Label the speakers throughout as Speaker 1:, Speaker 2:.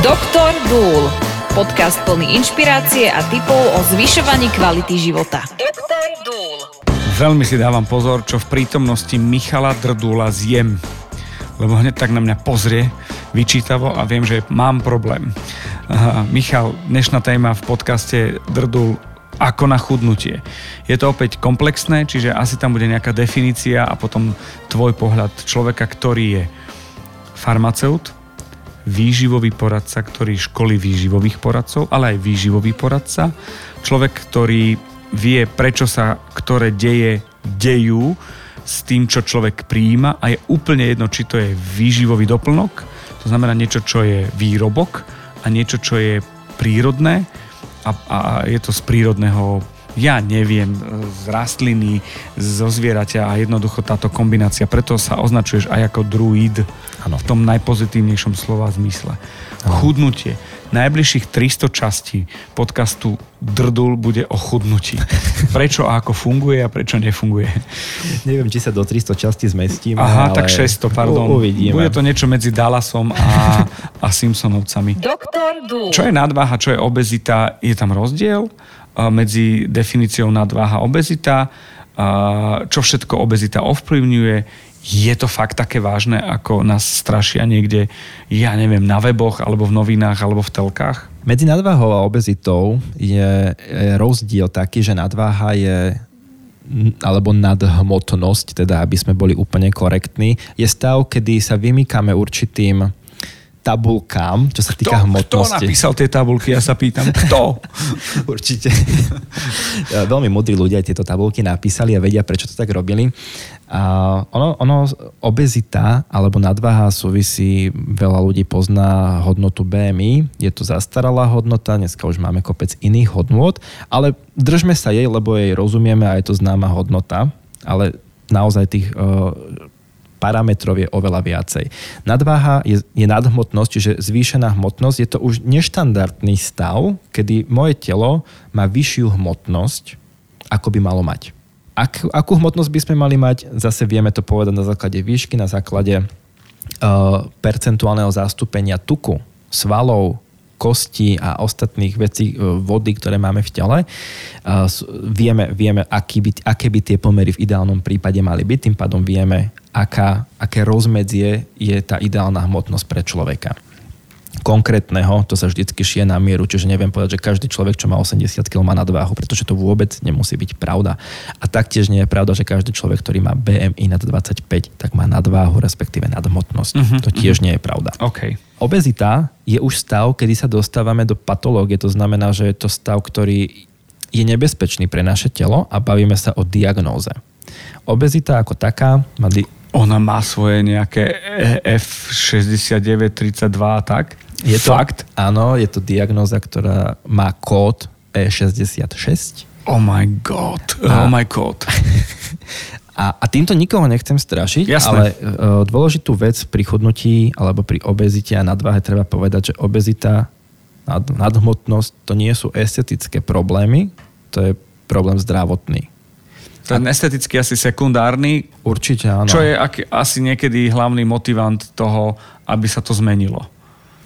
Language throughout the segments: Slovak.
Speaker 1: Doktor Dúl. Podcast plný inšpirácie a tipov o zvyšovaní kvality života. Doktor Dúl.
Speaker 2: Veľmi si dávam pozor, čo v prítomnosti Michala Drdula zjem. Lebo hneď tak na mňa pozrie vyčítavo a viem, že mám problém. Aha, Michal, dnešná téma v podcaste Drdul ako na chudnutie. Je to opäť komplexné, čiže asi tam bude nejaká definícia a potom tvoj pohľad človeka, ktorý je farmaceut, výživový poradca, ktorý školí výživových poradcov, ale aj výživový poradca. Človek, ktorý vie, prečo sa ktoré deje dejú s tým, čo človek prijíma a je úplne jedno, či to je výživový doplnok, to znamená niečo, čo je výrobok a niečo, čo je prírodné a, a je to z prírodného ja neviem, z rastliny, zo zvieraťa a jednoducho táto kombinácia, preto sa označuješ aj ako druid ano. v tom najpozitívnejšom slova zmysle. Ano. Chudnutie. Najbližších 300 častí podcastu Drdul bude o chudnutí. Prečo a ako funguje a prečo nefunguje.
Speaker 3: Neviem, či sa do 300 častí zmestíme.
Speaker 2: Aha, ale... tak 600, pardon.
Speaker 3: U, uvidíme.
Speaker 2: Bude to niečo medzi Dallasom a, a Simpsonovcami. Doktor Dúl. Čo je nadváha, čo je obezita? Je tam rozdiel? Medzi definíciou nadváha obezita, čo všetko obezita ovplyvňuje, je to fakt také vážne, ako nás strašia niekde, ja neviem, na weboch, alebo v novinách, alebo v telkách?
Speaker 3: Medzi nadváhou a obezitou je rozdiel taký, že nadváha je alebo nadhmotnosť, teda aby sme boli úplne korektní, je stav, kedy sa vymýkame určitým tabulkám, čo sa týka kto, hmotnosti.
Speaker 2: Kto napísal tie tabulky, ja sa pýtam, kto?
Speaker 3: Určite. Veľmi múdri ľudia tieto tabulky napísali a vedia, prečo to tak robili. A ono, ono, obezita alebo nadváha súvisí, veľa ľudí pozná hodnotu BMI, je to zastaralá hodnota, dneska už máme kopec iných hodnot, ale držme sa jej, lebo jej rozumieme a je to známa hodnota, ale naozaj tých uh, parametrov je oveľa viacej. Nadváha je, je nadhmotnosť, čiže zvýšená hmotnosť. Je to už neštandardný stav, kedy moje telo má vyššiu hmotnosť, ako by malo mať. Ak, akú hmotnosť by sme mali mať, zase vieme to povedať na základe výšky, na základe uh, percentuálneho zastúpenia tuku, svalov, kosti a ostatných vecí, e, vody, ktoré máme v tele. Vieme, vieme aký by, aké by tie pomery v ideálnom prípade mali byť, tým pádom vieme, aká, aké rozmedzie je tá ideálna hmotnosť pre človeka konkrétneho, to sa vždycky šie na mieru, čiže neviem povedať, že každý človek, čo má 80 kg má nadváhu, pretože to vôbec nemusí byť pravda. A taktiež nie je pravda, že každý človek, ktorý má BMI nad 25, tak má nadváhu, respektíve nadhmotnosť. Uh-huh, to tiež uh-huh. nie je pravda.
Speaker 2: Okay.
Speaker 3: Obezita je už stav, kedy sa dostávame do patológie, to znamená, že je to stav, ktorý je nebezpečný pre naše telo a bavíme sa o diagnóze. Obezita ako taká má di-
Speaker 2: ona má svoje nejaké F6932 a tak?
Speaker 3: Je to, Fakt? Áno, je to diagnóza, ktorá má kód E66.
Speaker 2: Oh my god, oh my god.
Speaker 3: A, a týmto nikoho nechcem strašiť,
Speaker 2: Jasné.
Speaker 3: ale uh, dôležitú vec pri chudnutí alebo pri obezite a nadváhe treba povedať, že obezita, nad, nadhmotnosť, to nie sú estetické problémy, to je problém zdravotný.
Speaker 2: Ten estetický asi sekundárny.
Speaker 3: Určite áno.
Speaker 2: Čo je asi niekedy hlavný motivant toho, aby sa to zmenilo.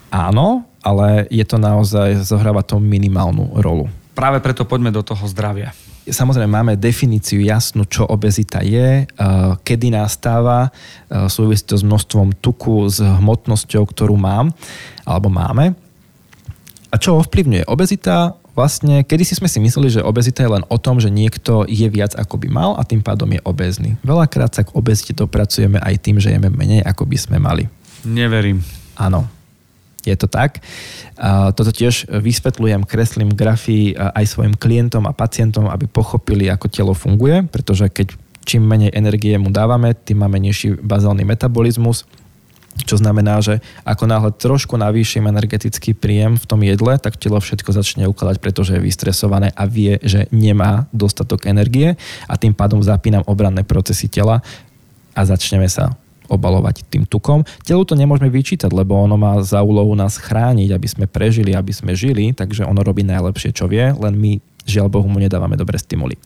Speaker 3: Áno, ale je to naozaj, zohráva to minimálnu rolu.
Speaker 2: Práve preto poďme do toho zdravia.
Speaker 3: Samozrejme máme definíciu jasnú, čo obezita je, kedy nastáva, súvisí to s množstvom tuku, s hmotnosťou, ktorú mám alebo máme. A čo ovplyvňuje? Obezita vlastne, kedy si sme si mysleli, že obezita je len o tom, že niekto je viac ako by mal a tým pádom je obezný. Veľakrát sa k obezite dopracujeme aj tým, že jeme menej ako by sme mali.
Speaker 2: Neverím.
Speaker 3: Áno. Je to tak. Toto tiež vysvetľujem, kreslím grafy aj svojim klientom a pacientom, aby pochopili, ako telo funguje, pretože keď čím menej energie mu dávame, tým máme nižší bazálny metabolizmus, čo znamená, že ako náhle trošku navýšim energetický príjem v tom jedle, tak telo všetko začne ukladať, pretože je vystresované a vie, že nemá dostatok energie a tým pádom zapínam obranné procesy tela a začneme sa obalovať tým tukom. Telu to nemôžeme vyčítať, lebo ono má za úlohu nás chrániť, aby sme prežili, aby sme žili, takže ono robí najlepšie, čo vie, len my žiaľ Bohu mu nedávame dobré stimuly.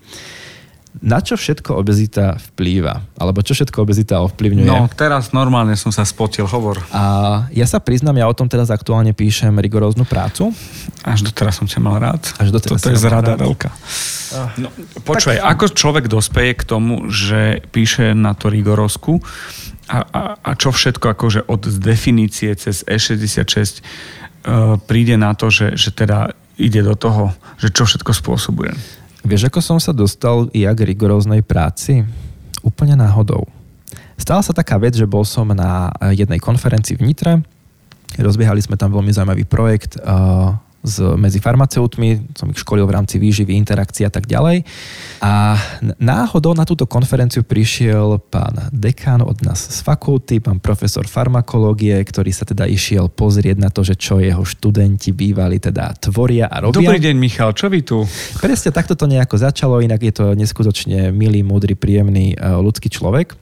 Speaker 3: Na čo všetko obezita vplýva? Alebo čo všetko obezita ovplyvňuje?
Speaker 2: No, teraz normálne som sa spotil, hovor.
Speaker 3: A ja sa priznám, ja o tom teraz aktuálne píšem rigoróznu prácu.
Speaker 2: Až doteraz som ťa mal rád.
Speaker 3: Až doteraz
Speaker 2: Toto je zrada veľká. No, počúvaj, tak... ako človek dospeje k tomu, že píše na to rigorózku a, a, a čo všetko akože od definície cez E66 uh, príde na to, že, že teda ide do toho, že čo všetko spôsobuje.
Speaker 3: Vieš, ako som sa dostal ja k rigoróznej práci? Úplne náhodou. Stala sa taká vec, že bol som na jednej konferencii v Nitre, rozbiehali sme tam veľmi zaujímavý projekt uh, s, medzi farmaceutmi, som ich školil v rámci výživy, interakcie a tak ďalej. A náhodou na túto konferenciu prišiel pán dekán od nás z fakulty, pán profesor farmakológie, ktorý sa teda išiel pozrieť na to, že čo jeho študenti bývali teda tvoria a robia.
Speaker 2: Dobrý deň, Michal, čo vy tu?
Speaker 3: Presne takto to nejako začalo, inak je to neskutočne milý, múdry, príjemný uh, ľudský človek.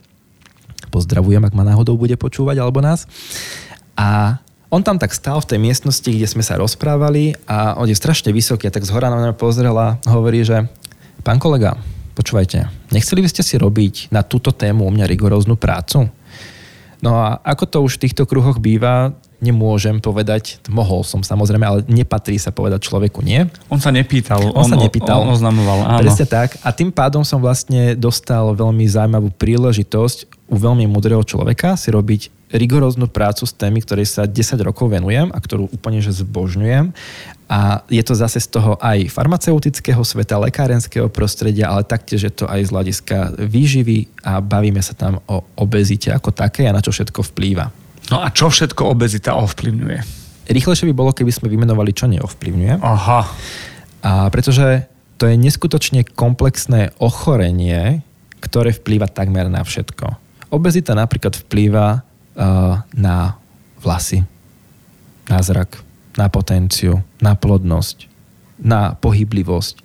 Speaker 3: Pozdravujem, ak ma náhodou bude počúvať alebo nás. A on tam tak stál v tej miestnosti, kde sme sa rozprávali a on je strašne vysoký a tak z hora na mňa pozrel a hovorí, že pán kolega, počúvajte, nechceli by ste si robiť na túto tému u mňa rigoróznu prácu? No a ako to už v týchto kruhoch býva, nemôžem povedať, mohol som samozrejme, ale nepatrí sa povedať človeku nie.
Speaker 2: On sa nepýtal.
Speaker 3: On, on sa nepýtal.
Speaker 2: On oznamoval, áno.
Speaker 3: Presne tak. A tým pádom som vlastne dostal veľmi zaujímavú príležitosť u veľmi mudrého človeka si robiť rigoróznu prácu s témy, ktorej sa 10 rokov venujem a ktorú úplne že zbožňujem. A je to zase z toho aj farmaceutického sveta, lekárenského prostredia, ale taktiež je to aj z hľadiska výživy a bavíme sa tam o obezite ako také a na čo všetko vplýva.
Speaker 2: No a čo všetko obezita ovplyvňuje?
Speaker 3: Rýchlejšie by bolo, keby sme vymenovali, čo neovplyvňuje.
Speaker 2: Aha.
Speaker 3: A pretože to je neskutočne komplexné ochorenie, ktoré vplýva takmer na všetko. Obezita napríklad vplýva na vlasy, na zrak, na potenciu, na plodnosť, na pohyblivosť,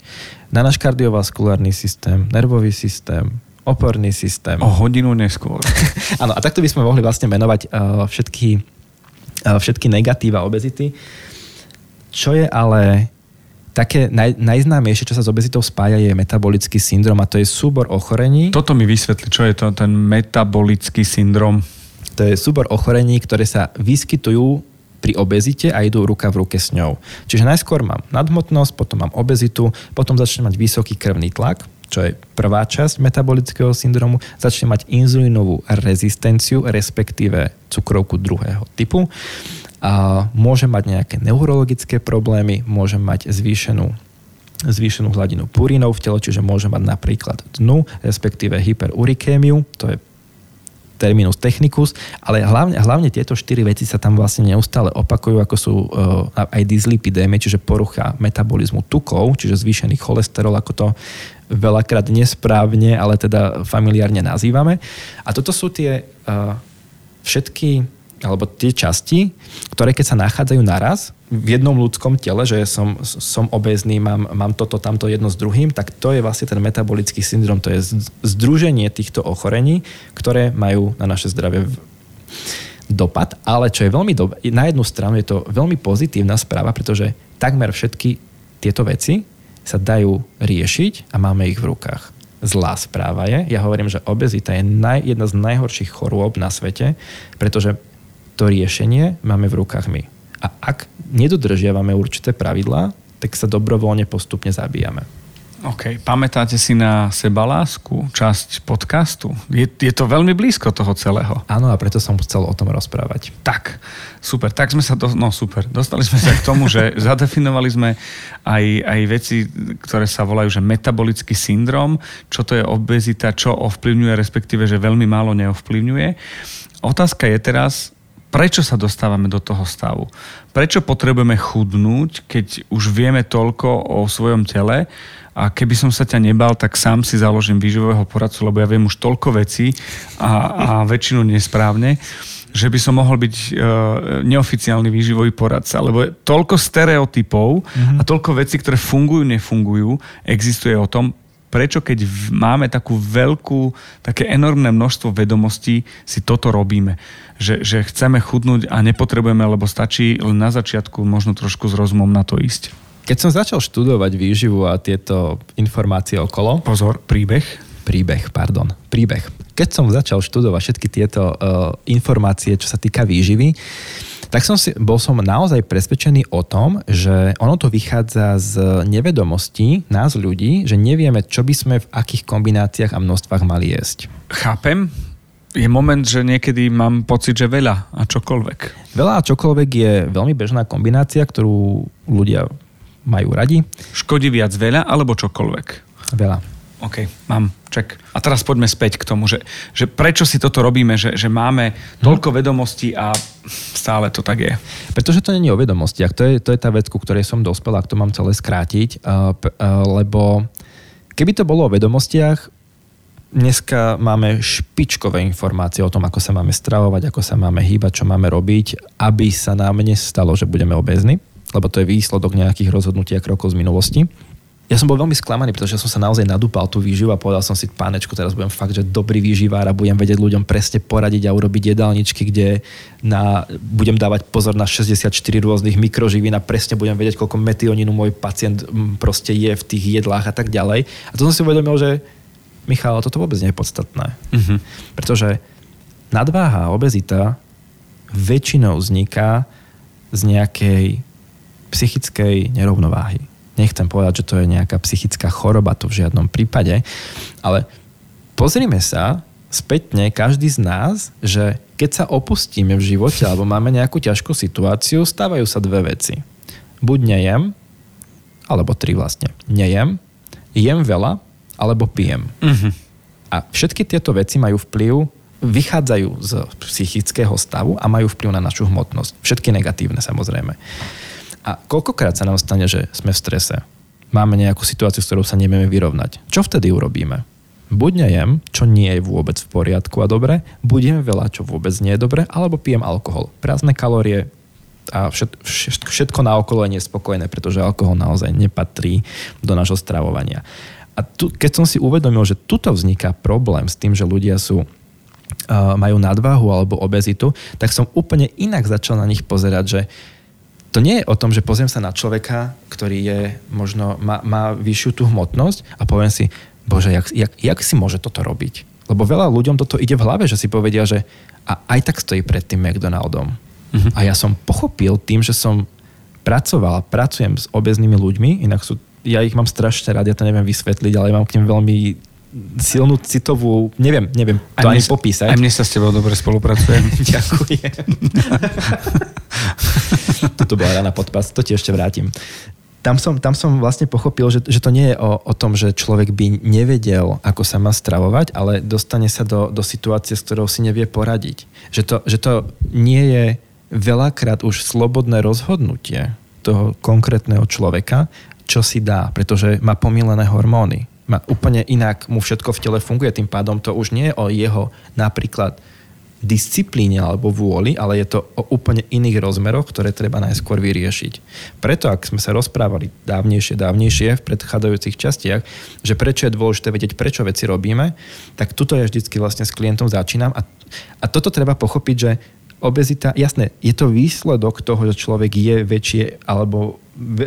Speaker 3: na náš kardiovaskulárny systém, nervový systém, oporný systém.
Speaker 2: O hodinu neskôr.
Speaker 3: Áno, a takto by sme mohli vlastne menovať uh, všetky, uh, všetky negatíva obezity. Čo je ale také naj, najznámejšie, čo sa s obezitou spája, je metabolický syndrom a to je súbor ochorení.
Speaker 2: Toto mi vysvetli, čo je to ten metabolický syndrom.
Speaker 3: To je súbor ochorení, ktoré sa vyskytujú pri obezite a idú ruka v ruke s ňou. Čiže najskôr mám nadhmotnosť, potom mám obezitu, potom začnem mať vysoký krvný tlak, čo je prvá časť metabolického syndromu, začne mať inzulínovú rezistenciu, respektíve cukrovku druhého typu. A môže mať nejaké neurologické problémy, môže mať zvýšenú zvýšenú hladinu purínov v tele, čiže môže mať napríklad dnu, respektíve hyperurikémiu, to je terminus technicus, ale hlavne, hlavne tieto štyri veci sa tam vlastne neustále opakujú, ako sú uh, aj dyslipidémie, čiže porucha metabolizmu tukov, čiže zvýšený cholesterol, ako to veľakrát nesprávne, ale teda familiárne nazývame. A toto sú tie uh, všetky alebo tie časti, ktoré keď sa nachádzajú naraz v jednom ľudskom tele, že som, som obezný, mám, mám toto, tamto jedno s druhým, tak to je vlastne ten metabolický syndrom, to je združenie týchto ochorení, ktoré majú na naše zdravie dopad, ale čo je veľmi dobré, na jednu stranu je to veľmi pozitívna správa, pretože takmer všetky tieto veci sa dajú riešiť a máme ich v rukách. Zlá správa je, ja hovorím, že obezita je naj, jedna z najhorších chorôb na svete, pretože to riešenie máme v rukách my. A ak nedodržiavame určité pravidlá, tak sa dobrovoľne postupne zabíjame.
Speaker 2: OK, pamätáte si na sebalásku, časť podcastu? Je, je to veľmi blízko toho celého.
Speaker 3: Áno, a preto som chcel o tom rozprávať.
Speaker 2: Tak, super. Tak sme sa, do, no super, dostali sme sa k tomu, že zadefinovali sme aj, aj veci, ktoré sa volajú, že metabolický syndrom, čo to je obezita, čo ovplyvňuje, respektíve, že veľmi málo neovplyvňuje. Otázka je teraz, prečo sa dostávame do toho stavu? Prečo potrebujeme chudnúť, keď už vieme toľko o svojom tele a keby som sa ťa nebal, tak sám si založím výživového poradcu, lebo ja viem už toľko vecí a, a väčšinu nesprávne, že by som mohol byť uh, neoficiálny výživový poradca, lebo je toľko stereotypov mm-hmm. a toľko vecí, ktoré fungujú, nefungujú, existuje o tom, prečo keď máme takú veľkú, také enormné množstvo vedomostí, si toto robíme. Že, že chceme chudnúť a nepotrebujeme, lebo stačí len na začiatku možno trošku s rozumom na to ísť.
Speaker 3: Keď som začal študovať výživu a tieto informácie okolo...
Speaker 2: Pozor, príbeh.
Speaker 3: Príbeh, pardon. Príbeh. Keď som začal študovať všetky tieto uh, informácie, čo sa týka výživy, tak som si, bol som naozaj presvedčený o tom, že ono to vychádza z nevedomostí nás ľudí, že nevieme, čo by sme v akých kombináciách a množstvách mali jesť.
Speaker 2: Chápem. Je moment, že niekedy mám pocit, že veľa a čokoľvek.
Speaker 3: Veľa a čokoľvek je veľmi bežná kombinácia, ktorú ľudia majú radi.
Speaker 2: Škodí viac veľa alebo čokoľvek?
Speaker 3: Veľa.
Speaker 2: OK, mám, ček. A teraz poďme späť k tomu, že, že prečo si toto robíme, že, že máme toľko hm. vedomostí a stále to tak je.
Speaker 3: Pretože to není o vedomostiach. To je, to je tá vec, ku ktorej som dospel, ak to mám celé skrátiť. Lebo keby to bolo o vedomostiach, dneska máme špičkové informácie o tom, ako sa máme stravovať, ako sa máme hýbať, čo máme robiť, aby sa nám nestalo, že budeme obezní, lebo to je výsledok nejakých rozhodnutí a krokov z minulosti ja som bol veľmi sklamaný, pretože som sa naozaj nadúpal tú výživu a povedal som si, pánečko, teraz budem fakt, že dobrý výživár a budem vedieť ľuďom presne poradiť a urobiť jedálničky, kde na, budem dávať pozor na 64 rôznych mikroživín a presne budem vedieť, koľko metionínu môj pacient proste je v tých jedlách a tak ďalej. A to som si uvedomil, že Michal, toto vôbec nie je podstatné. Uh-huh. Pretože nadváha a obezita väčšinou vzniká z nejakej psychickej nerovnováhy Nechcem povedať, že to je nejaká psychická choroba, to v žiadnom prípade, ale pozrime sa spätne každý z nás, že keď sa opustíme v živote alebo máme nejakú ťažkú situáciu, stávajú sa dve veci. Buď nejem, alebo tri vlastne. Nejem, jem veľa, alebo pijem. Uh-huh. A všetky tieto veci majú vplyv, vychádzajú z psychického stavu a majú vplyv na našu hmotnosť. Všetky negatívne samozrejme. A koľkokrát sa nám stane, že sme v strese? Máme nejakú situáciu, s ktorou sa nevieme vyrovnať. Čo vtedy urobíme? Buď nejem, čo nie je vôbec v poriadku a dobre, budem veľa, čo vôbec nie je dobre, alebo pijem alkohol. Prázdne kalórie a všetko, všetko na okolo je nespokojné, pretože alkohol naozaj nepatrí do nášho stravovania. A tu, keď som si uvedomil, že tuto vzniká problém s tým, že ľudia sú majú nadváhu alebo obezitu, tak som úplne inak začal na nich pozerať, že to nie je o tom, že pozriem sa na človeka, ktorý je možno, má, má vyššiu tú hmotnosť a poviem si, bože, jak, jak, jak si môže toto robiť? Lebo veľa ľuďom toto ide v hlave, že si povedia, že a aj tak stojí pred tým McDonaldom. Uh-huh. A ja som pochopil tým, že som pracoval, pracujem s obeznými ľuďmi, inak sú, ja ich mám strašne rád, ja to neviem vysvetliť, ale mám k nim veľmi silnú citovú, neviem, neviem to ani popísať.
Speaker 2: Aj mne sa s tebou dobre spolupracujem.
Speaker 3: Ďakujem. Toto bola rana podpas, to ti ešte vrátim. Tam som, tam som vlastne pochopil, že, že to nie je o, o tom, že človek by nevedel, ako sa má stravovať, ale dostane sa do, do situácie, s ktorou si nevie poradiť. Že to, že to nie je veľakrát už slobodné rozhodnutie toho konkrétneho človeka, čo si dá, pretože má pomilené hormóny má úplne inak mu všetko v tele funguje, tým pádom to už nie je o jeho napríklad disciplíne alebo vôli, ale je to o úplne iných rozmeroch, ktoré treba najskôr vyriešiť. Preto, ak sme sa rozprávali dávnejšie, dávnejšie v predchádzajúcich častiach, že prečo je dôležité vedieť, prečo veci robíme, tak tuto ja vždycky vlastne s klientom začínam a, a toto treba pochopiť, že obezita, jasné, je to výsledok toho, že človek je väčšie alebo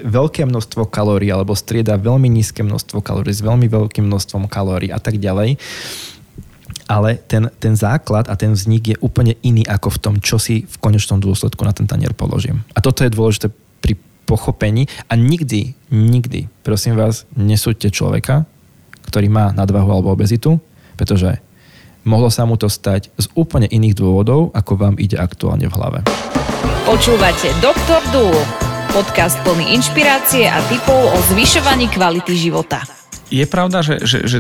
Speaker 3: veľké množstvo kalórií alebo strieda veľmi nízke množstvo kalórií s veľmi veľkým množstvom kalórií a tak ďalej. Ale ten, ten základ a ten vznik je úplne iný ako v tom, čo si v konečnom dôsledku na ten tanier položím. A toto je dôležité pri pochopení a nikdy, nikdy, prosím vás, nesúďte človeka, ktorý má nadvahu alebo obezitu, pretože mohlo sa mu to stať z úplne iných dôvodov, ako vám ide aktuálne v hlave.
Speaker 1: Počúvate Doktor Dúl podcast plný inšpirácie a tipov o zvyšovaní kvality života.
Speaker 2: Je pravda, že, že, že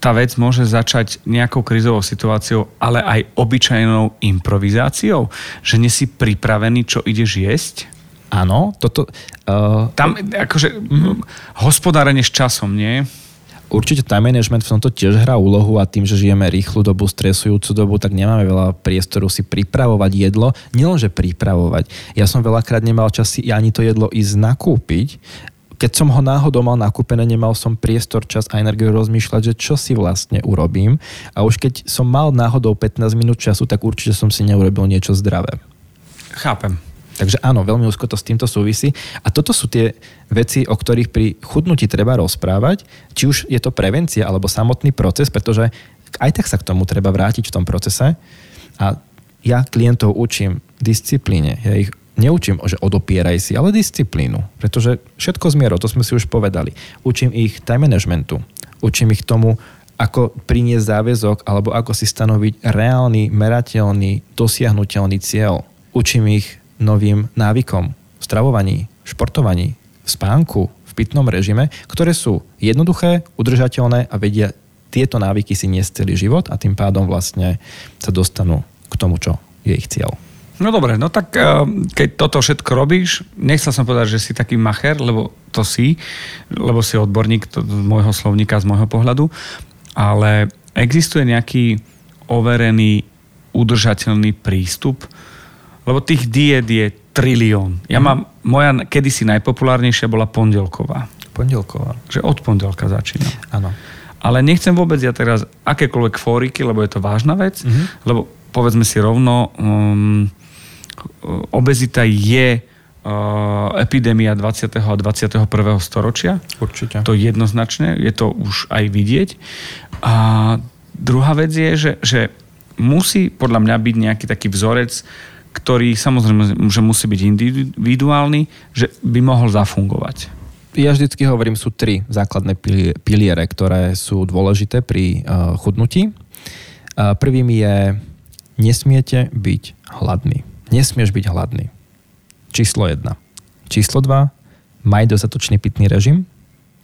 Speaker 2: tá vec môže začať nejakou krizovou situáciou, ale aj obyčajnou improvizáciou? Že nie si pripravený, čo ideš jesť?
Speaker 3: Áno, toto...
Speaker 2: Uh, Tam akože mm-hmm. hospodárenie s časom, nie?
Speaker 3: Určite time management v tomto tiež hrá úlohu a tým, že žijeme rýchlu dobu, stresujúcu dobu, tak nemáme veľa priestoru si pripravovať jedlo. Nielenže pripravovať. Ja som veľakrát nemal čas si ani to jedlo ísť nakúpiť, keď som ho náhodou mal nakúpené, nemal som priestor, čas a energiu rozmýšľať, že čo si vlastne urobím. A už keď som mal náhodou 15 minút času, tak určite som si neurobil niečo zdravé.
Speaker 2: Chápem.
Speaker 3: Takže áno, veľmi úzko to s týmto súvisí. A toto sú tie veci, o ktorých pri chudnutí treba rozprávať, či už je to prevencia alebo samotný proces, pretože aj tak sa k tomu treba vrátiť v tom procese. A ja klientov učím disciplíne. Ja ich neučím, že odopieraj si, ale disciplínu. Pretože všetko zmierou, to sme si už povedali. Učím ich time managementu. Učím ich tomu, ako priniesť záväzok alebo ako si stanoviť reálny, merateľný, dosiahnutelný cieľ. Učím ich novým návykom v stravovaní, športovaní, v spánku, v pitnom režime, ktoré sú jednoduché, udržateľné a vedia tieto návyky si niesť celý život a tým pádom vlastne sa dostanú k tomu, čo je ich cieľ.
Speaker 2: No dobre, no tak eh, keď toto všetko robíš, nechcel som povedať, že si taký macher, lebo to si, lebo si odborník to, z môjho slovníka, z môjho pohľadu, ale existuje nejaký overený, udržateľný prístup, lebo tých diet je trilión. Ja mm. mám, moja kedysi najpopulárnejšia bola pondelková.
Speaker 3: Pondelková.
Speaker 2: Že od pondelka začínam.
Speaker 3: Áno.
Speaker 2: Ale nechcem vôbec ja teraz akékoľvek fóriky, lebo je to vážna vec, mm-hmm. lebo povedzme si rovno, um, obezita je uh, epidémia 20. a 21. storočia.
Speaker 3: Určite.
Speaker 2: To jednoznačne, je to už aj vidieť. A druhá vec je, že, že musí podľa mňa byť nejaký taký vzorec, ktorý samozrejme, že musí byť individuálny, že by mohol zafungovať
Speaker 3: ja vždycky hovorím, sú tri základné piliere, ktoré sú dôležité pri uh, chudnutí. Uh, prvým je, nesmiete byť hladný. Nesmieš byť hladný. Číslo jedna. Číslo dva, maj dostatočný pitný režim,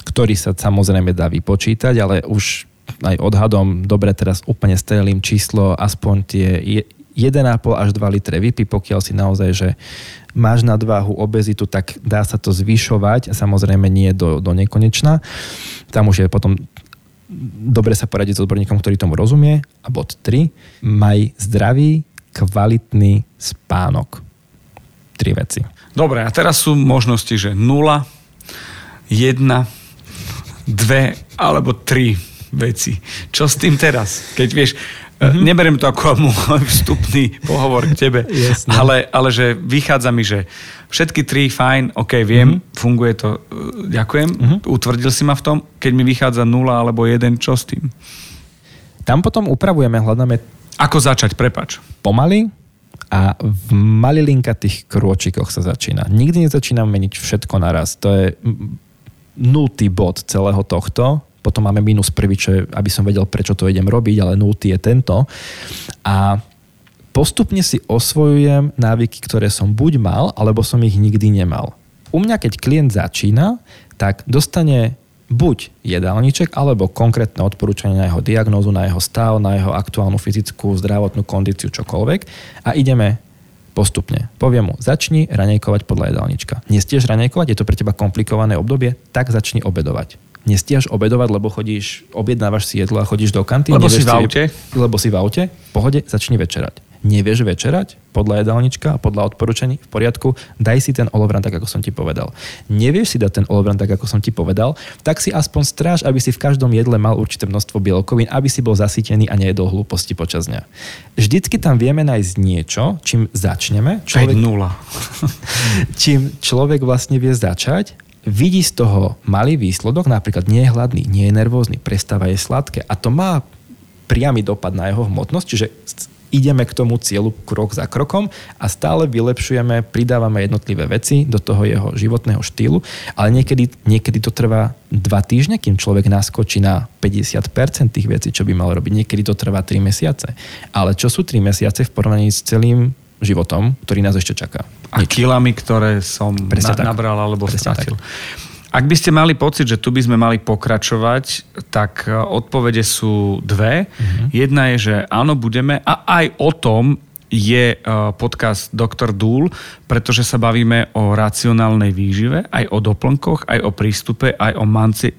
Speaker 3: ktorý sa samozrejme dá vypočítať, ale už aj odhadom, dobre teraz úplne strelím číslo, aspoň tie 1,5 až 2 litre vypí, pokiaľ si naozaj, že máš nadváhu, obezitu, tak dá sa to zvyšovať, samozrejme nie do, do nekonečna. Tam už je potom dobre sa poradiť s odborníkom, ktorý tomu rozumie. A bod 3, maj zdravý, kvalitný spánok. Tri veci.
Speaker 2: Dobre, a teraz sú možnosti, že 0, 1, 2 alebo 3 veci. Čo s tým teraz? Keď vieš, Mm-hmm. Neberiem to ako môj vstupný pohovor k tebe, ale, ale že vychádza mi, že všetky tri fajn, ok, viem, mm-hmm. funguje to, e, ďakujem, mm-hmm. utvrdil si ma v tom, keď mi vychádza nula alebo jeden, čo s tým?
Speaker 3: Tam potom upravujeme, hľadáme...
Speaker 2: Ako začať, prepač?
Speaker 3: Pomaly a v malilinkatých krôčikoch sa začína. Nikdy nezačínam meniť všetko naraz. To je nultý bod celého tohto potom máme minus prvý, čo je, aby som vedel, prečo to idem robiť, ale nultý je tento. A postupne si osvojujem návyky, ktoré som buď mal, alebo som ich nikdy nemal. U mňa, keď klient začína, tak dostane buď jedálniček, alebo konkrétne odporúčanie na jeho diagnózu, na jeho stav, na jeho aktuálnu fyzickú, zdravotnú kondíciu, čokoľvek a ideme postupne. Poviem mu, začni ranejkovať podľa jedálnička. Nestieš ranejkovať, je to pre teba komplikované obdobie, tak začni obedovať nestiaš obedovať, lebo chodíš, objednávaš si jedlo a chodíš do kantíny.
Speaker 2: Lebo si v aute.
Speaker 3: Lebo si v aute. V pohode, začni večerať. Nevieš večerať podľa jedálnička a podľa odporúčaní v poriadku, daj si ten olovran tak, ako som ti povedal. Nevieš si dať ten olovran tak, ako som ti povedal, tak si aspoň stráž, aby si v každom jedle mal určité množstvo bielkovín, aby si bol zasýtený a nejedol hlúposti počas dňa. Vždycky tam vieme nájsť niečo, čím začneme.
Speaker 2: Človek, 0.
Speaker 3: čím človek vlastne vie začať vidí z toho malý výsledok, napríklad nie je hladný, nie je nervózny, prestáva je sladké a to má priamy dopad na jeho hmotnosť, čiže ideme k tomu cieľu krok za krokom a stále vylepšujeme, pridávame jednotlivé veci do toho jeho životného štýlu, ale niekedy, niekedy to trvá dva týždne, kým človek naskočí na 50% tých vecí, čo by mal robiť. Niekedy to trvá 3 mesiace. Ale čo sú 3 mesiace v porovnaní s celým životom, ktorý nás ešte čaká.
Speaker 2: A Nič. kilami, ktoré som na, nabral alebo Presne stratil. Tak. Ak by ste mali pocit, že tu by sme mali pokračovať, tak e, odpovede sú dve. Mm-hmm. Jedna je, že áno, budeme a aj o tom je e, podcast Dr. Dúl, pretože sa bavíme o racionálnej výžive, aj o doplnkoch, aj o prístupe, aj o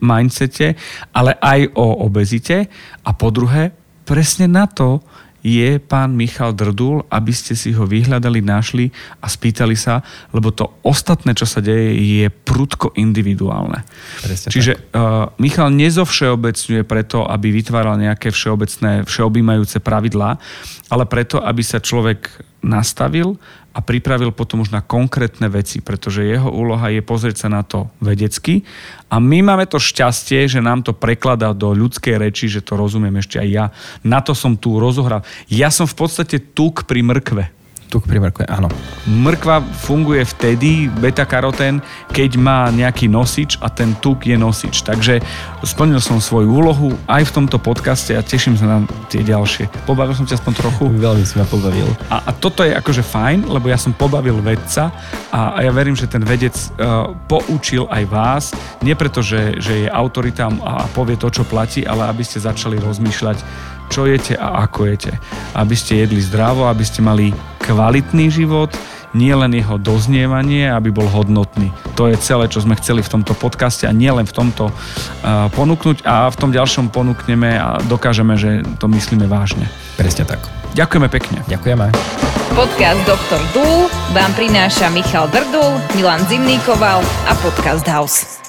Speaker 2: mindsete, ale aj o obezite. A po druhé, presne na to je pán Michal Drdul, aby ste si ho vyhľadali, našli a spýtali sa, lebo to ostatné, čo sa deje, je prudko individuálne. Presne Čiže uh, Michal nezovšeobecňuje preto, aby vytváral nejaké všeobecné, všeobjímajúce pravidlá, ale preto, aby sa človek nastavil a pripravil potom už na konkrétne veci, pretože jeho úloha je pozrieť sa na to vedecky a my máme to šťastie, že nám to prekladá do ľudskej reči, že to rozumiem ešte aj ja. Na to som tu rozohral. Ja som v podstate tuk pri mrkve.
Speaker 3: Tuk pri mrkve, áno.
Speaker 2: Mrkva funguje vtedy, beta-karotén, keď má nejaký nosič a ten tuk je nosič. Takže splnil som svoju úlohu aj v tomto podcaste a teším sa na tie ďalšie. Pobavil som ťa aspoň trochu.
Speaker 3: Veľmi si ma pobavil.
Speaker 2: A, a toto je akože fajn, lebo ja som pobavil vedca a, a ja verím, že ten vedec uh, poučil aj vás. Nie preto, že, že je autoritám a povie to, čo platí, ale aby ste začali rozmýšľať čo jete a ako jete. Aby ste jedli zdravo, aby ste mali kvalitný život, nie len jeho doznievanie, aby bol hodnotný. To je celé, čo sme chceli v tomto podcaste a nie len v tomto uh, ponúknuť a v tom ďalšom ponúkneme a dokážeme, že to myslíme vážne.
Speaker 3: Presne tak.
Speaker 2: Ďakujeme pekne.
Speaker 3: Ďakujeme.
Speaker 1: Podcast Dr. Dúl vám prináša Michal Drdul, Milan Zimníkoval a Podcast House.